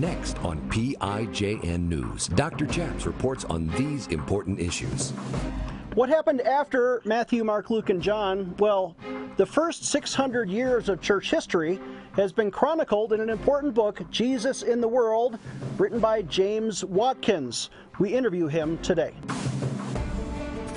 Next on PIJN News, Dr. Chaps reports on these important issues. What happened after Matthew, Mark, Luke, and John? Well, the first 600 years of church history has been chronicled in an important book, Jesus in the World, written by James Watkins. We interview him today.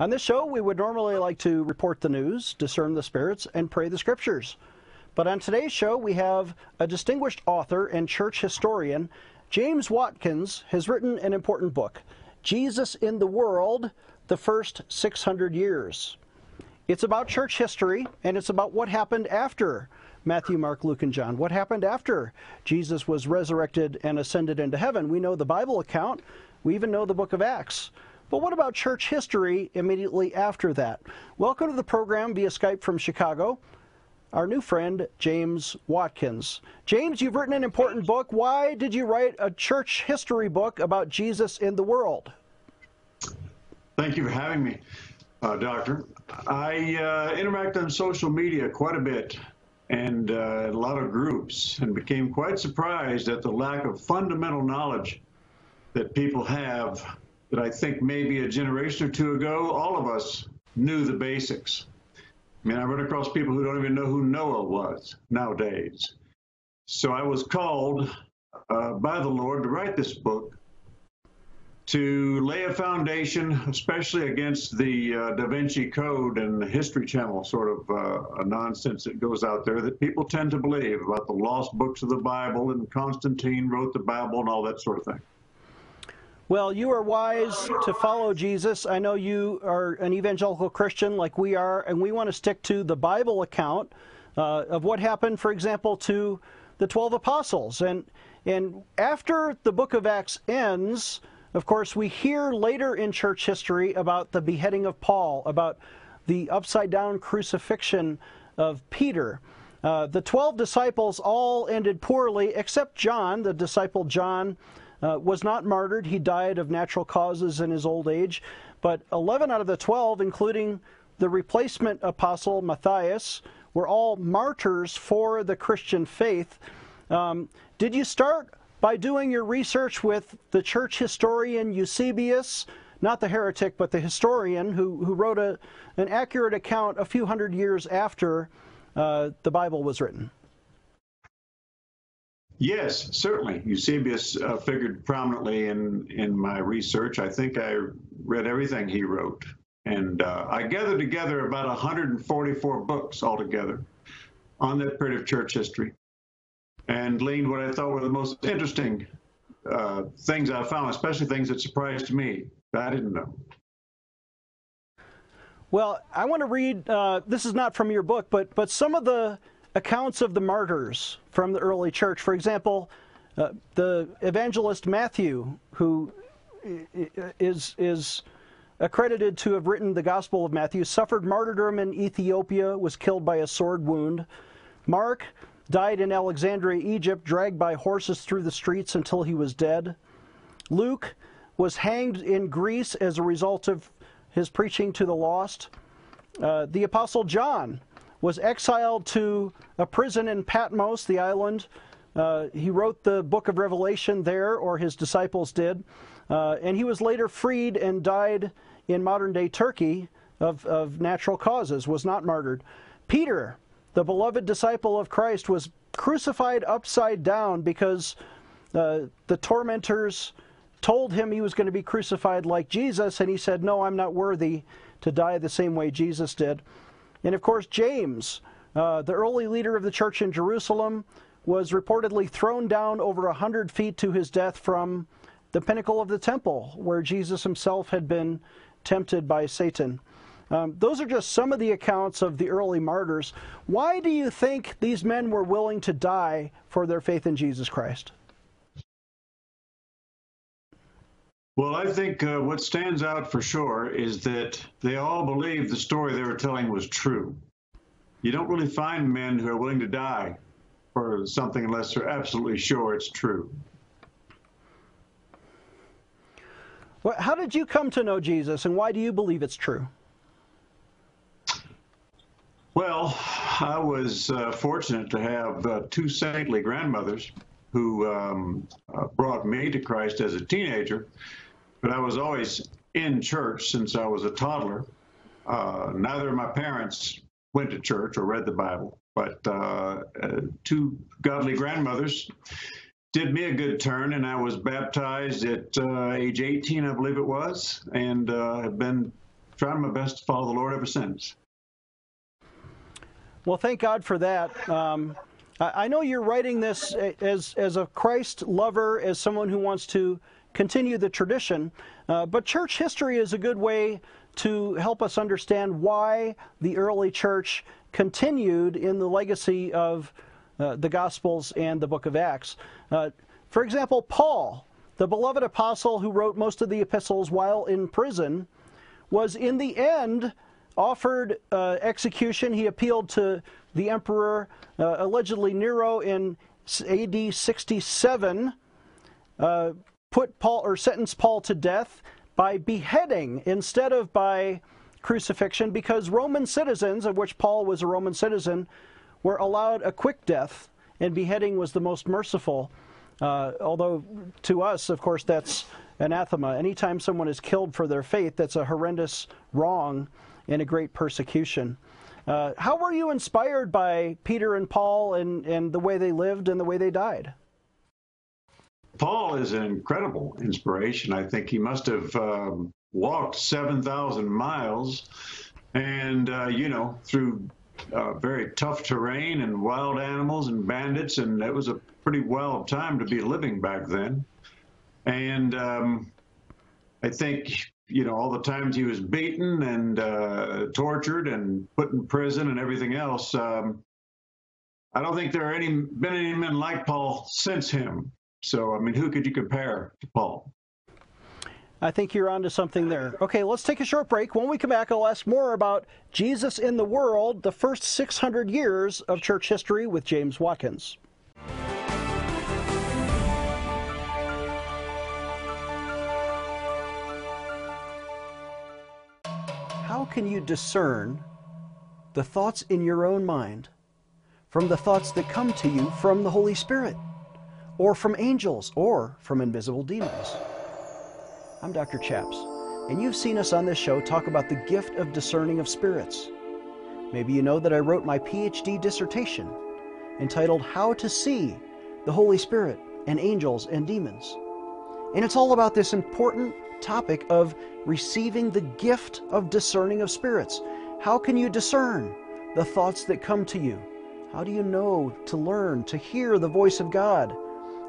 On this show, we would normally like to report the news, discern the spirits, and pray the scriptures. But on today's show, we have a distinguished author and church historian. James Watkins has written an important book, Jesus in the World The First 600 Years. It's about church history, and it's about what happened after Matthew, Mark, Luke, and John. What happened after Jesus was resurrected and ascended into heaven? We know the Bible account, we even know the book of Acts. But what about church history immediately after that? Welcome to the program via Skype from Chicago, our new friend, James Watkins. James, you've written an important book. Why did you write a church history book about Jesus in the world? Thank you for having me, uh, Doctor. I uh, interact on social media quite a bit and uh, a lot of groups and became quite surprised at the lack of fundamental knowledge that people have that I think maybe a generation or two ago, all of us knew the basics. I mean, I run across people who don't even know who Noah was nowadays. So I was called uh, by the Lord to write this book to lay a foundation, especially against the uh, Da Vinci Code and the History Channel sort of uh, nonsense that goes out there that people tend to believe about the lost books of the Bible and Constantine wrote the Bible and all that sort of thing. Well, you are wise to follow Jesus. I know you are an evangelical Christian like we are, and we want to stick to the Bible account uh, of what happened, for example, to the 12 apostles. And, and after the book of Acts ends, of course, we hear later in church history about the beheading of Paul, about the upside down crucifixion of Peter. Uh, the 12 disciples all ended poorly, except John, the disciple John uh, was not martyred. He died of natural causes in his old age. But 11 out of the 12, including the replacement apostle Matthias, were all martyrs for the Christian faith. Um, did you start by doing your research with the church historian Eusebius? Not the heretic, but the historian who, who wrote a, an accurate account a few hundred years after uh, the Bible was written. Yes, certainly. Eusebius uh, figured prominently in, in my research. I think I read everything he wrote. And uh, I gathered together about 144 books altogether on that period of church history and leaned what I thought were the most interesting uh, things I found, especially things that surprised me that I didn't know. Well, I want to read, uh, this is not from your book, but, but some of the accounts of the martyrs from the early church. For example, uh, the evangelist Matthew, who is is accredited to have written the Gospel of Matthew, suffered martyrdom in Ethiopia, was killed by a sword wound. Mark died in Alexandria, Egypt, dragged by horses through the streets until he was dead. Luke was hanged in Greece as a result of his preaching to the lost. Uh, the Apostle John was exiled to a prison in Patmos, the island. Uh, he wrote the book of Revelation there, or his disciples did. Uh, and he was later freed and died in modern day Turkey of, of natural causes, was not martyred. Peter, the beloved disciple of Christ, was crucified upside down because uh, the tormentors told him he was going to be crucified like Jesus, and he said, No, I'm not worthy to die the same way Jesus did. And of course, James, uh, the early leader of the church in Jerusalem, was reportedly thrown down over a hundred feet to his death from the pinnacle of the temple, where Jesus himself had been tempted by Satan. Um, those are just some of the accounts of the early martyrs. Why do you think these men were willing to die for their faith in Jesus Christ? Well, I think uh, what stands out for sure is that they all believed the story they were telling was true. You don't really find men who are willing to die for something unless they're absolutely sure it's true. Well, how did you come to know Jesus, and why do you believe it's true? Well, I was uh, fortunate to have uh, two saintly grandmothers who um, uh, brought me to Christ as a teenager, but I was always in church since I was a toddler. Uh, neither of my parents went to church or read the Bible, but uh, uh, two godly grandmothers did me a good turn, and I was baptized at age 18, I believe it was, and have been trying my best to follow the Lord ever since. Well, thank God for that. Um, I know you're writing this as, as a Christ lover, as someone who wants to continue the tradition, uh, but church history is a good way to help us understand why the early church continued in the legacy of uh, the Gospels and the book of Acts. Uh, for example, Paul, the beloved apostle who wrote most of the epistles while in prison, was in the end offered uh, execution. He appealed to the emperor, uh, allegedly Nero, in AD 67, uh, put Paul or sentence Paul to death by beheading instead of by crucifixion, because Roman citizens, of which Paul was a Roman citizen, were allowed a quick death, and beheading was the most merciful. Uh, although to us, of course, that's anathema. Anytime someone is killed for their faith, that's a horrendous wrong and a great persecution. Uh, how were you inspired by Peter and Paul and, and the way they lived and the way they died? Paul is an incredible inspiration. I think he must have um, walked 7,000 miles and, uh, you know, through uh, very tough terrain and wild animals and bandits, and it was a pretty wild time to be living back then. And um, I think you know, all the times he was beaten and uh, tortured and put in prison and everything else. Um, I don't think there are any been any men like Paul since him. So, I mean, who could you compare to Paul? I think you're onto something there. Okay, let's take a short break. When we come back, I'll ask more about Jesus in the world, the first 600 years of church history with James Watkins. how can you discern the thoughts in your own mind from the thoughts that come to you from the Holy Spirit, or from angels, or from invisible demons? I'm Dr. Chaps, and you've seen us on this show talk about the gift of discerning of spirits. Maybe you know that I wrote my PhD dissertation entitled How to See the Holy Spirit and Angels and Demons. And it's all about this important topic of receiving the gift of discerning of spirits. How can you discern the thoughts that come to you? How do you know to learn to hear the voice of God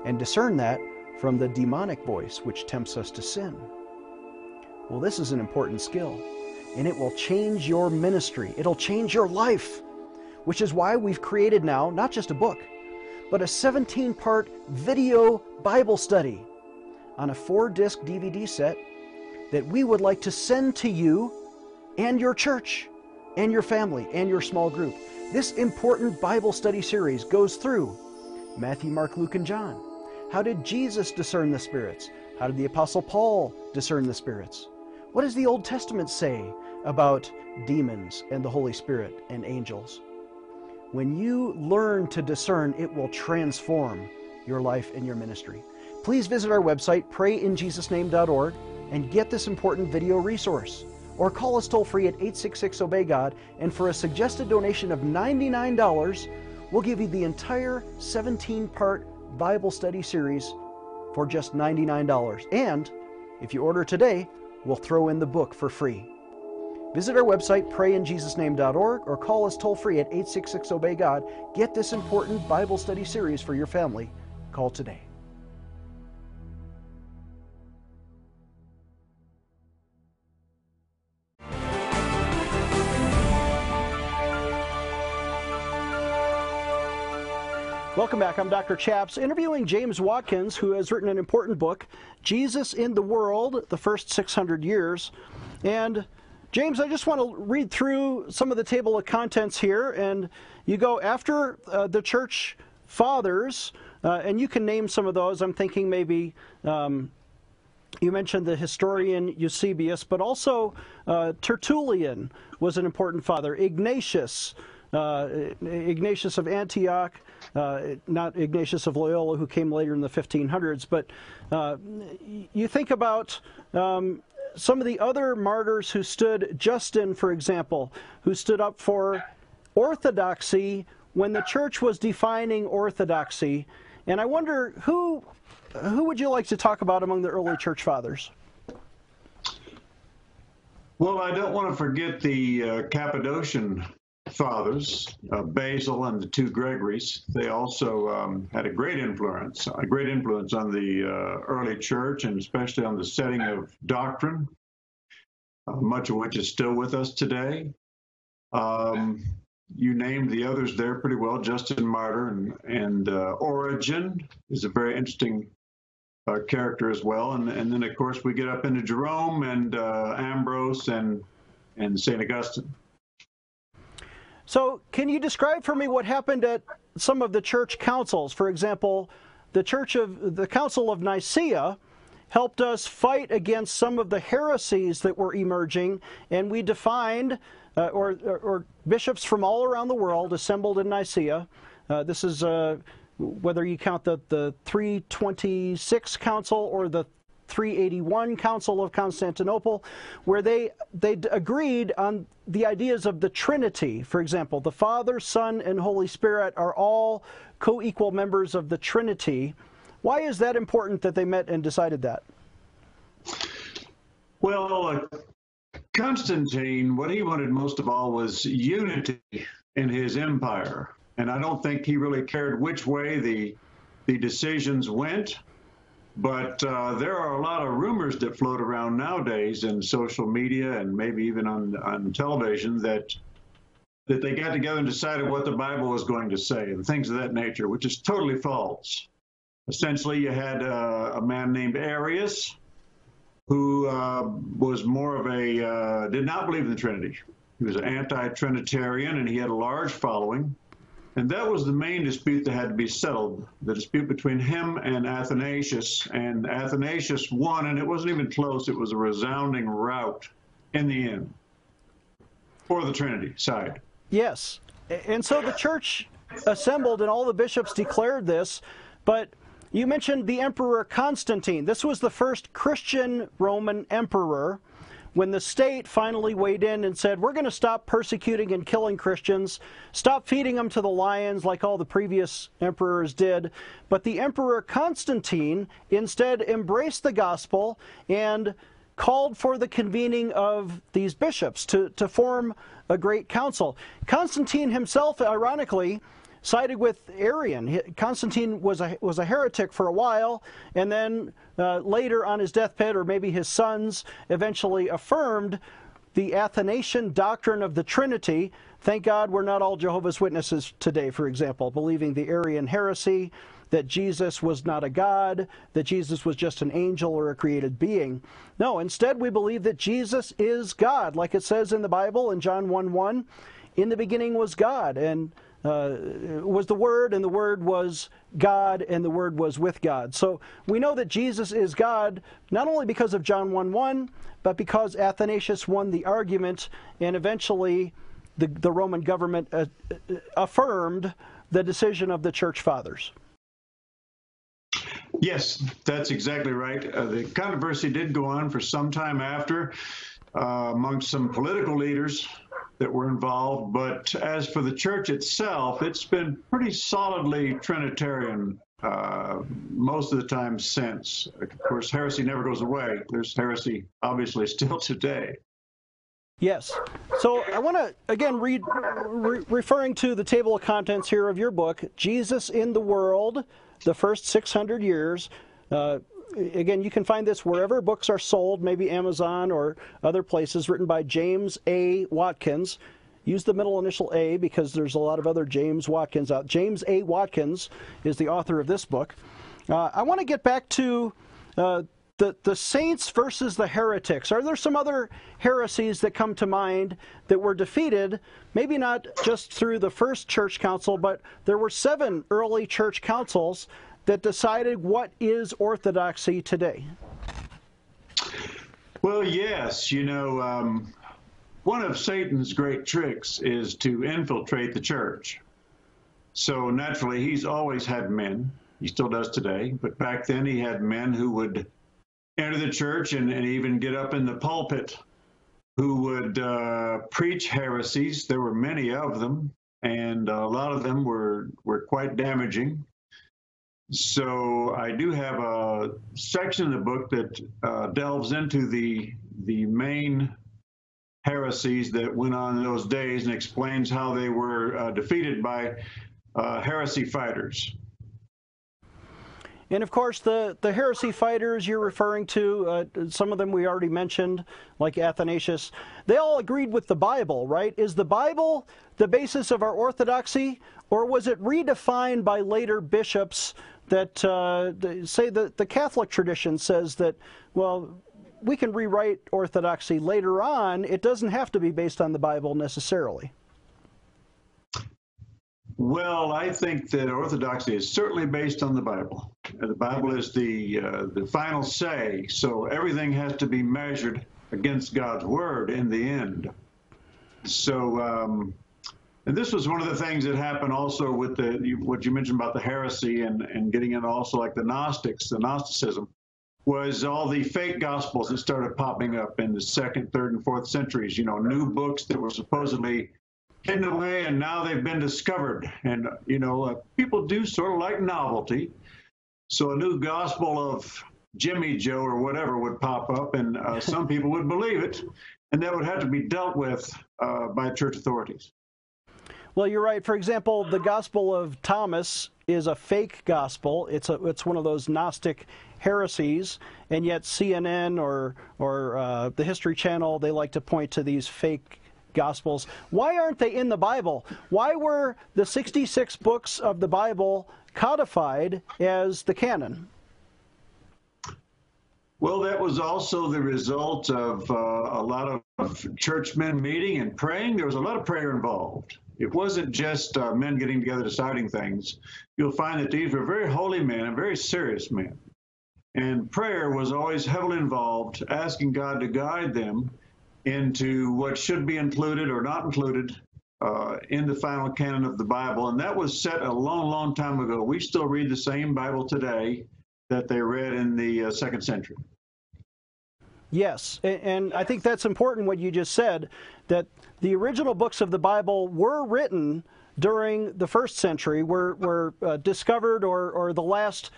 and discern that from the demonic voice which tempts us to sin? Well, this is an important skill, and it will change your ministry. It'll change your life, which is why we've created now not just a book, but a 17 part video Bible study on a four disc DVD set that we would like to send to you and your church and your family and your small group. This important Bible study series goes through Matthew, Mark, Luke, and John. How did Jesus discern the spirits? How did the Apostle Paul discern the spirits? What does the Old Testament say about demons and the Holy Spirit and angels? When you learn to discern, it will transform your life and your ministry. Please visit our website, prayinjesusname.org and get this important video resource. Or call us toll free at 866 Obey God, and for a suggested donation of $99, we'll give you the entire 17 part Bible study series for just $99. And if you order today, we'll throw in the book for free. Visit our website, prayinjesusname.org, or call us toll free at 866 Obey God. Get this important Bible study series for your family. Call today. Welcome back. I'm Dr. Chaps, interviewing James Watkins, who has written an important book, Jesus in the World, the First 600 Years. And James, I just want to read through some of the table of contents here. And you go after uh, the church fathers, uh, and you can name some of those. I'm thinking maybe. Um, you mentioned the historian Eusebius, but also uh, Tertullian was an important father. Ignatius, uh, Ignatius of Antioch, uh, not Ignatius of Loyola, who came later in the 1500s, but uh, you think about um, some of the other martyrs who stood, Justin, for example, who stood up for orthodoxy when the church was defining orthodoxy. And I wonder who who would you like to talk about among the early church fathers? Well, I don't want to forget the uh, Cappadocian fathers, uh, Basil and the two Gregories. They also um, had a great influence, a great influence on the uh, early church, and especially on the setting of doctrine, uh, much of which is still with us today. Um, you named the others there pretty well. Justin Martyr and, and uh, Origen is a very interesting uh, character as well. And, and then, of course, we get up into Jerome and uh, Ambrose and, and St. Augustine. So, can you describe for me what happened at some of the church councils? For example, the Church of the Council of Nicaea helped us fight against some of the heresies that were emerging, and we defined, uh, or, or, or, bishops from all around the world assembled in Nicaea. Uh, this is uh, whether you count the, the 326 council or the 381 Council of Constantinople, where they they agreed on the ideas of the Trinity. For example, the Father, Son, and Holy Spirit are all co-equal members of the Trinity. Why is that important that they met and decided that? Well, uh, Constantine, what he wanted most of all was unity in his empire, and I don't think he really cared which way the the decisions went. But uh, there are a lot of rumors that float around nowadays in social media and maybe even on, on television that that they got together and decided what the Bible was going to say and things of that nature, which is totally false. Essentially, you had uh, a man named Arius who uh, was more of a uh, did not believe in the Trinity. He was an anti-Trinitarian and he had a large following. And that was the main dispute that had to be settled, the dispute between him and Athanasius. And Athanasius won, and it wasn't even close. It was a resounding rout in the end for the Trinity side. Yes. And so the church assembled, and all the bishops declared this. But you mentioned the Emperor Constantine. This was the first Christian Roman emperor when the state finally weighed in and said, we're going to stop persecuting and killing Christians, stop feeding them to the lions like all the previous emperors did. But the Emperor Constantine instead embraced the gospel and called for the convening of these bishops to, to form a great council. Constantine himself, ironically, sided with Arian. Constantine was a, was a heretic for a while, and then uh, later on his deathbed, or maybe his sons, eventually affirmed the Athanasian doctrine of the Trinity. Thank God we're not all Jehovah's Witnesses today, for example, believing the Arian heresy that Jesus was not a God, that Jesus was just an angel or a created being. No, instead we believe that Jesus is God, like it says in the Bible in John 1 1. In the beginning was God, and uh, was the Word, and the Word was God, and the Word was with God. So we know that Jesus is God not only because of John 1 1, but because Athanasius won the argument, and eventually the, the Roman government uh, uh affirmed the decision of the church fathers. Yes, that's exactly right. Uh, the controversy did go on for some time after uh, among some political leaders that were involved. But as for the church itself, it's been pretty solidly Trinitarian uh, most of the time since. Of course, heresy never goes away. There's heresy, obviously, still today. Yes. So I want to again read, re- referring to the table of contents here of your book, Jesus in the World, the First 600 Years. Uh, again, you can find this wherever books are sold, maybe Amazon or other places, written by James A. Watkins. use the middle initial A because there's a lot of other James Watkins out. James A. Watkins is the author of this book. Uh, I want to get back to uh, the, the saints versus the heretics. Are there some other heresies that come to mind that were defeated, maybe not just through the first church council, but there were seven early church councils that decided what is orthodoxy today? Well, yes. You know, um, one of Satan's great tricks is to infiltrate the church. So naturally, he's always had men. He still does today. But back then, he had men who would enter the church and, and even get up in the pulpit who would uh, preach heresies. There were many of them, and a lot of them were, were quite damaging. So I do have a section in the book that uh, delves into the the main heresies that went on in those days and explains how they were uh, defeated by uh, heresy fighters. And of course, the, the heresy fighters you're referring to, uh, some of them we already mentioned, like Athanasius, they all agreed with the Bible, right? Is the Bible the basis of our orthodoxy, or was it redefined by later bishops that uh, say that the Catholic tradition says that, well, we can rewrite orthodoxy later on. It doesn't have to be based on the Bible necessarily. Well, I think that orthodoxy is certainly based on the Bible. The Bible is the uh, the final say, so everything has to be measured against God's word in the end. So, um, and this was one of the things that happened also with the what you mentioned about the heresy and and getting in also like the Gnostics, the Gnosticism was all the fake gospels that started popping up in the second, third, and fourth centuries. You know, new books that were supposedly hidden away and now they've been discovered. And, you know, uh, people do sort of like novelty. So a new gospel of Jimmy Joe or whatever would pop up, and uh, some people would believe it, and that would have to be dealt with uh, by church authorities. Well, you're right. For example, the Gospel of Thomas is a fake gospel. It's a it's one of those Gnostic heresies, and yet CNN or or uh, the History Channel they like to point to these fake gospels. Why aren't they in the Bible? Why were the 66 books of the Bible codified as the canon? Well, that was also the result of uh, a lot of churchmen meeting and praying. There was a lot of prayer involved. It wasn't just uh, men getting together deciding things. You'll find that these were very holy men and very serious men. And prayer was always heavily involved, asking God to guide them into what should be included or not included uh, in the final canon of the Bible. And that was set a long, long time ago. We still read the same Bible today that they read in the uh, second century. Yes, and I think that's important what you just said that the original books of the Bible were written during the first century, were, were uh, discovered, or, or the last,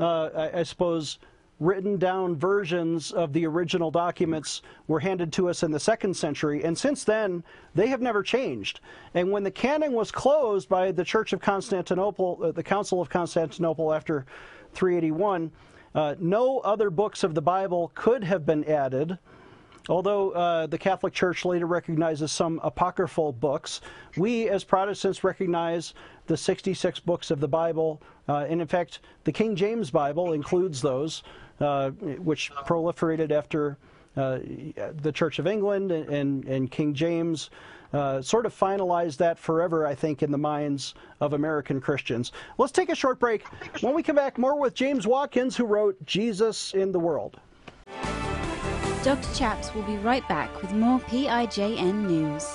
uh, I, I, suppose, written down versions of the original documents were handed to us in the second century. And since then, they have never changed. And when the canon was closed by the Church of Constantinople, uh, the Council of Constantinople after 381, uh, no other books of the Bible could have been added, although uh, the Catholic Church later recognizes some apocryphal books. We, as Protestants, recognize the 66 books of the Bible, uh, and in fact, the King James Bible includes those, uh, which proliferated after the Church of England and, and, and King James uh, sort of finalized that forever, I think, in the minds of American Christians. Let's take a short break. When we come back, more with James Watkins, who wrote Jesus in the World. Dr. Chaps will be right back with more PIJN news.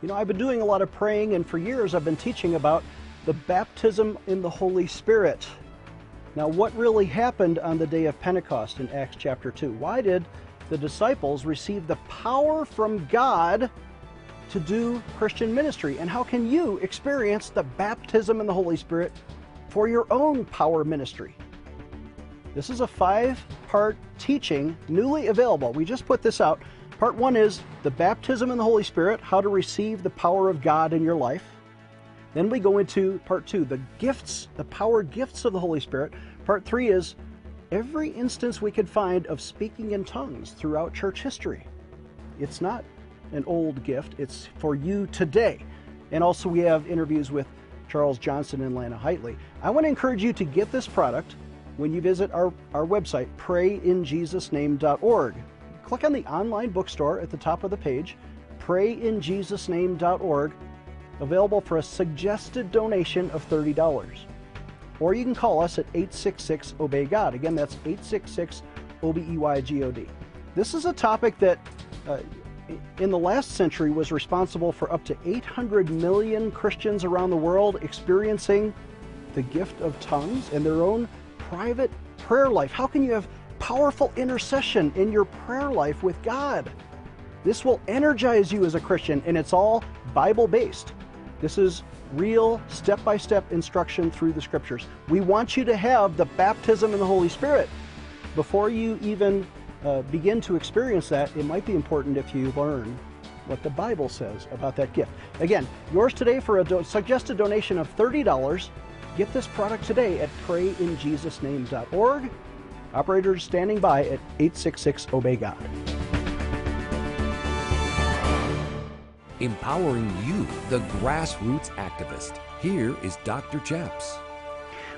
You know, I've been doing a lot of praying, and for years I've been teaching about the baptism in the Holy Spirit. Now, what really happened on the day of Pentecost in Acts chapter 2? Why did the disciples receive the power from God to do Christian ministry. And how can you experience the baptism in the Holy Spirit for your own power ministry? This is a five part teaching newly available. We just put this out. Part one is the baptism in the Holy Spirit, how to receive the power of God in your life. Then we go into part two, the gifts, the power gifts of the Holy Spirit. Part three is every instance we could find of speaking in tongues throughout church history. It's not an old gift, it's for you today. And also, we have interviews with Charles Johnson and Lana Heitley. I want to encourage you to get this product when you visit our, our website, prayinjesusname.org. Click on the online bookstore at the top of the page, prayinjesusname.org, available for a suggested donation of $30. Or you can call us at 866 Obey God. Again, that's 866 O B E Y G O D. This is a topic that uh, in the last century was responsible for up to 800 million Christians around the world experiencing the gift of tongues and their own private prayer life. How can you have powerful intercession in your prayer life with God? This will energize you as a Christian, and it's all Bible based. This is real step by step instruction through the scriptures. We want you to have the baptism in the Holy Spirit. Before you even uh, begin to experience that, it might be important if you learn what the Bible says about that gift. Again, yours today for a do- suggested donation of $30. Get this product today at prayinjesusname.org. Operators standing by at 866 Obey God. Empowering you, the grassroots activist. Here is Dr. Chaps.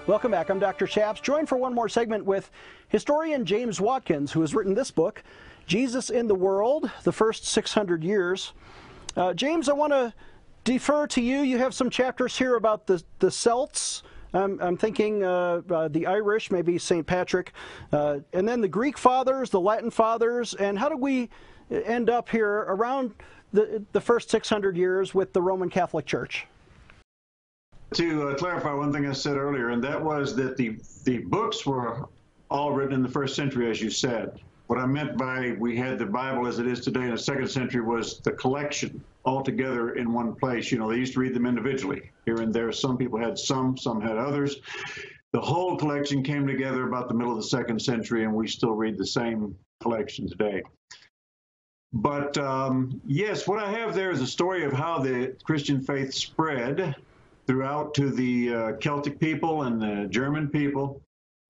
Welcome back. I'm Dr. Chaps, joined for one more segment with historian James Watkins, who has written this book, Jesus in the World, the First 600 Years. Uh, James, I want to defer to you. You have some chapters here about the, the Celts. I'm, I'm thinking uh, uh, the Irish, maybe St. Patrick, uh, and then the Greek fathers, the Latin fathers, and how do we end up here around the, the first 600 years with the Roman Catholic Church? To uh, clarify one thing I said earlier, and that was that the, the books were all written in the first century, as you said. What I meant by we had the Bible as it is today in the second century was the collection all together in one place. You know, they used to read them individually here and there. Some people had some, some had others. The whole collection came together about the middle of the second century, and we still read the same collection today. But um, yes, what I have there is a story of how the Christian faith spread throughout to the uh, Celtic people and the German people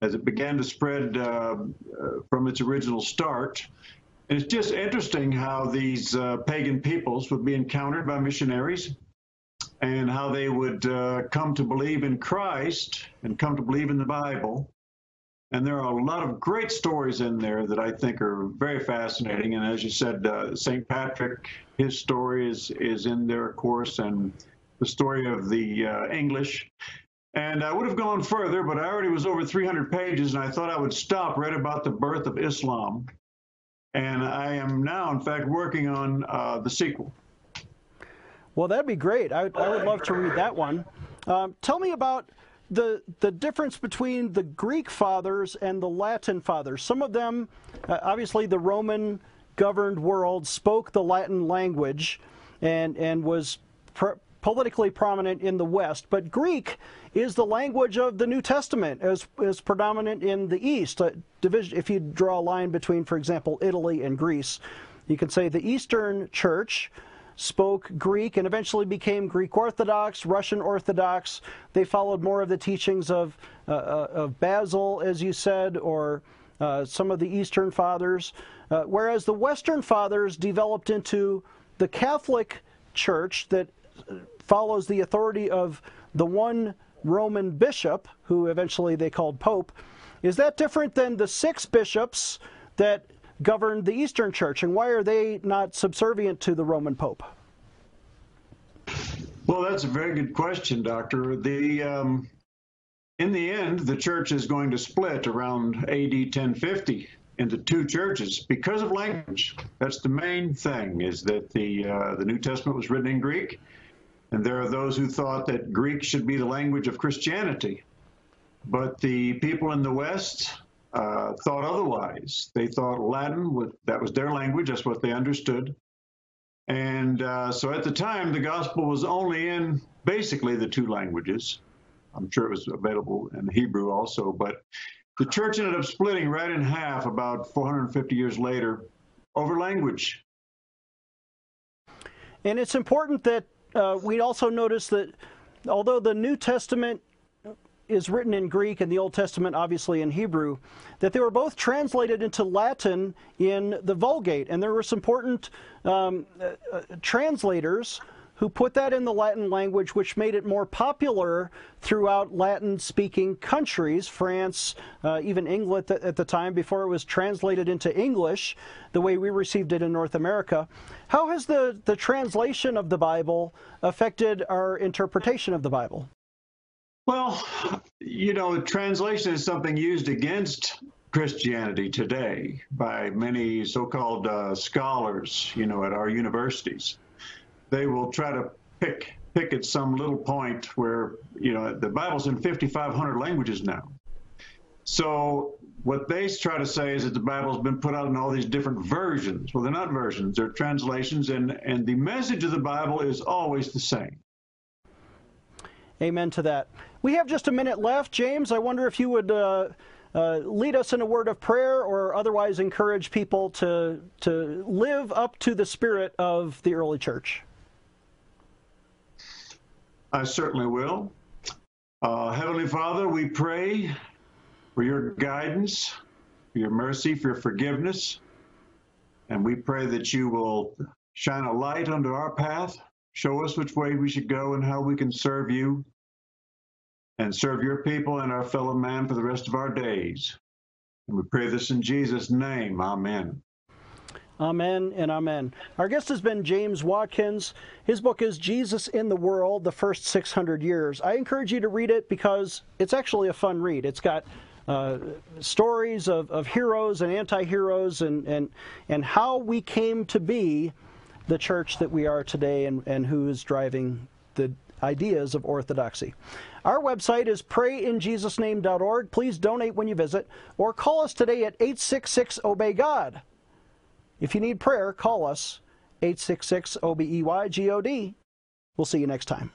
as it began to spread uh, uh, from its original start. And it's just interesting how these uh, pagan peoples would be encountered by missionaries and how they would uh, come to believe in Christ and come to believe in the Bible. And there are a lot of great stories in there that I think are very fascinating. And as you said, uh, St. Patrick, his story is, is in there, of course, and the story of the uh, English. And I would have gone further, but I already was over 300 pages, and I thought I would stop right about the birth of Islam. And I am now, in fact, working on uh, the sequel. Well, that'd be great. I, I would love to read that one. Um, tell me about the the difference between the Greek fathers and the Latin fathers. Some of them, uh, obviously, the Roman governed world spoke the Latin language, and and was pr- politically prominent in the West. But Greek is the language of the New Testament, as is predominant in the East. Uh, division, if you draw a line between, for example, Italy and Greece, you can say the Eastern Church spoke Greek and eventually became Greek Orthodox, Russian Orthodox. They followed more of the teachings of, uh, uh of Basil, as you said, or uh, some of the Eastern Fathers, uh, whereas the Western Fathers developed into the Catholic Church that follows the authority of the one Roman bishop, who eventually they called Pope. Is that different than the six bishops that governed the Eastern Church, and why are they not subservient to the Roman Pope? Well, that's a very good question, Doctor. The um, in the end, the church is going to split around AD 1050 into two churches because of language. That's the main thing: is that the uh, the New Testament was written in Greek, and there are those who thought that Greek should be the language of Christianity. But the people in the West uh, thought otherwise. They thought Latin, was, that was their language, that's what they understood. And uh, so at the time, the gospel was only in basically the two languages. I'm sure it was available in Hebrew also, but the church ended up splitting right in half about 450 years later over language. And it's important that uh, we also notice that although the New Testament is written in Greek and the Old Testament obviously in Hebrew, that they were both translated into Latin in the Vulgate. And there were some important um, uh, translators who put that in the Latin language, which made it more popular throughout Latin speaking countries, France, uh, even England at the time, before it was translated into English, the way we received it in North America. How has the, the translation of the Bible affected our interpretation of the Bible? Well, you know, translation is something used against Christianity today by many so called uh, scholars, you know, at our universities they will try to pick pick at some little point where you know the Bible's in 5,500 languages now. So what they try to say is that the Bible's been put out in all these different versions. Well, they're not versions; they're translations, and and the message of the Bible is always the same. Amen to that. We have just a minute left, James. I wonder if you would. Uh, uh, lead us in a word of prayer or otherwise encourage people to, to live up to the spirit of the early church. I certainly will. Uh, Heavenly Father, we pray for your guidance, for your mercy, for your forgiveness. And we pray that you will shine a light under our path, show us which way we should go and how we can serve you and serve your people and our fellow man for the rest of our days. And we pray this in Jesus' name. Amen. Amen and amen. Our guest has been James Watkins. His book is Jesus in the World, the First 600 Years. I encourage you to read it because it's actually a fun read. It's got uh, stories of, of heroes and anti heroes and, and, and how we came to be the church that we are today and, and who is driving the ideas of orthodoxy. Our website is prayinjesusname.org. Please donate when you visit or call us today at 866 Obey God. If you need prayer, call us 866 OBEY GOD. We'll see you next time.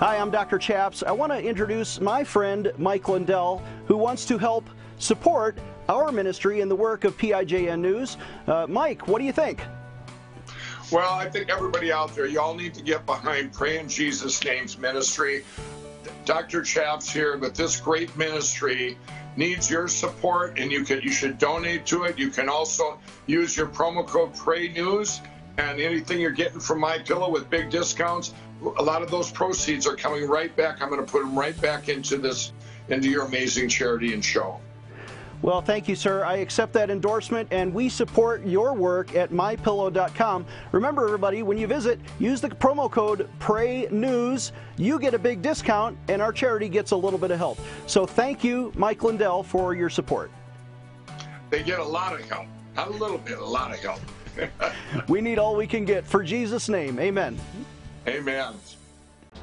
Hi, I'm Dr. Chaps. I want to introduce my friend Mike Lindell, who wants to help support our ministry in the work of PIJN News. Uh, Mike, what do you think? Well, I think everybody out there, y'all need to get behind Pray in Jesus' Name's ministry. Dr. Chaps here, but this great ministry needs your support, and you can you should donate to it. You can also use your promo code Pray News, and anything you're getting from My Pillow with big discounts, a lot of those proceeds are coming right back. I'm going to put them right back into this into your amazing charity and show. Well, thank you, sir. I accept that endorsement, and we support your work at mypillow.com. Remember, everybody, when you visit, use the promo code PRAYNEWS. You get a big discount, and our charity gets a little bit of help. So thank you, Mike Lindell, for your support. They get a lot of help. Not a little bit, a lot of help. we need all we can get. For Jesus' name, amen. Amen.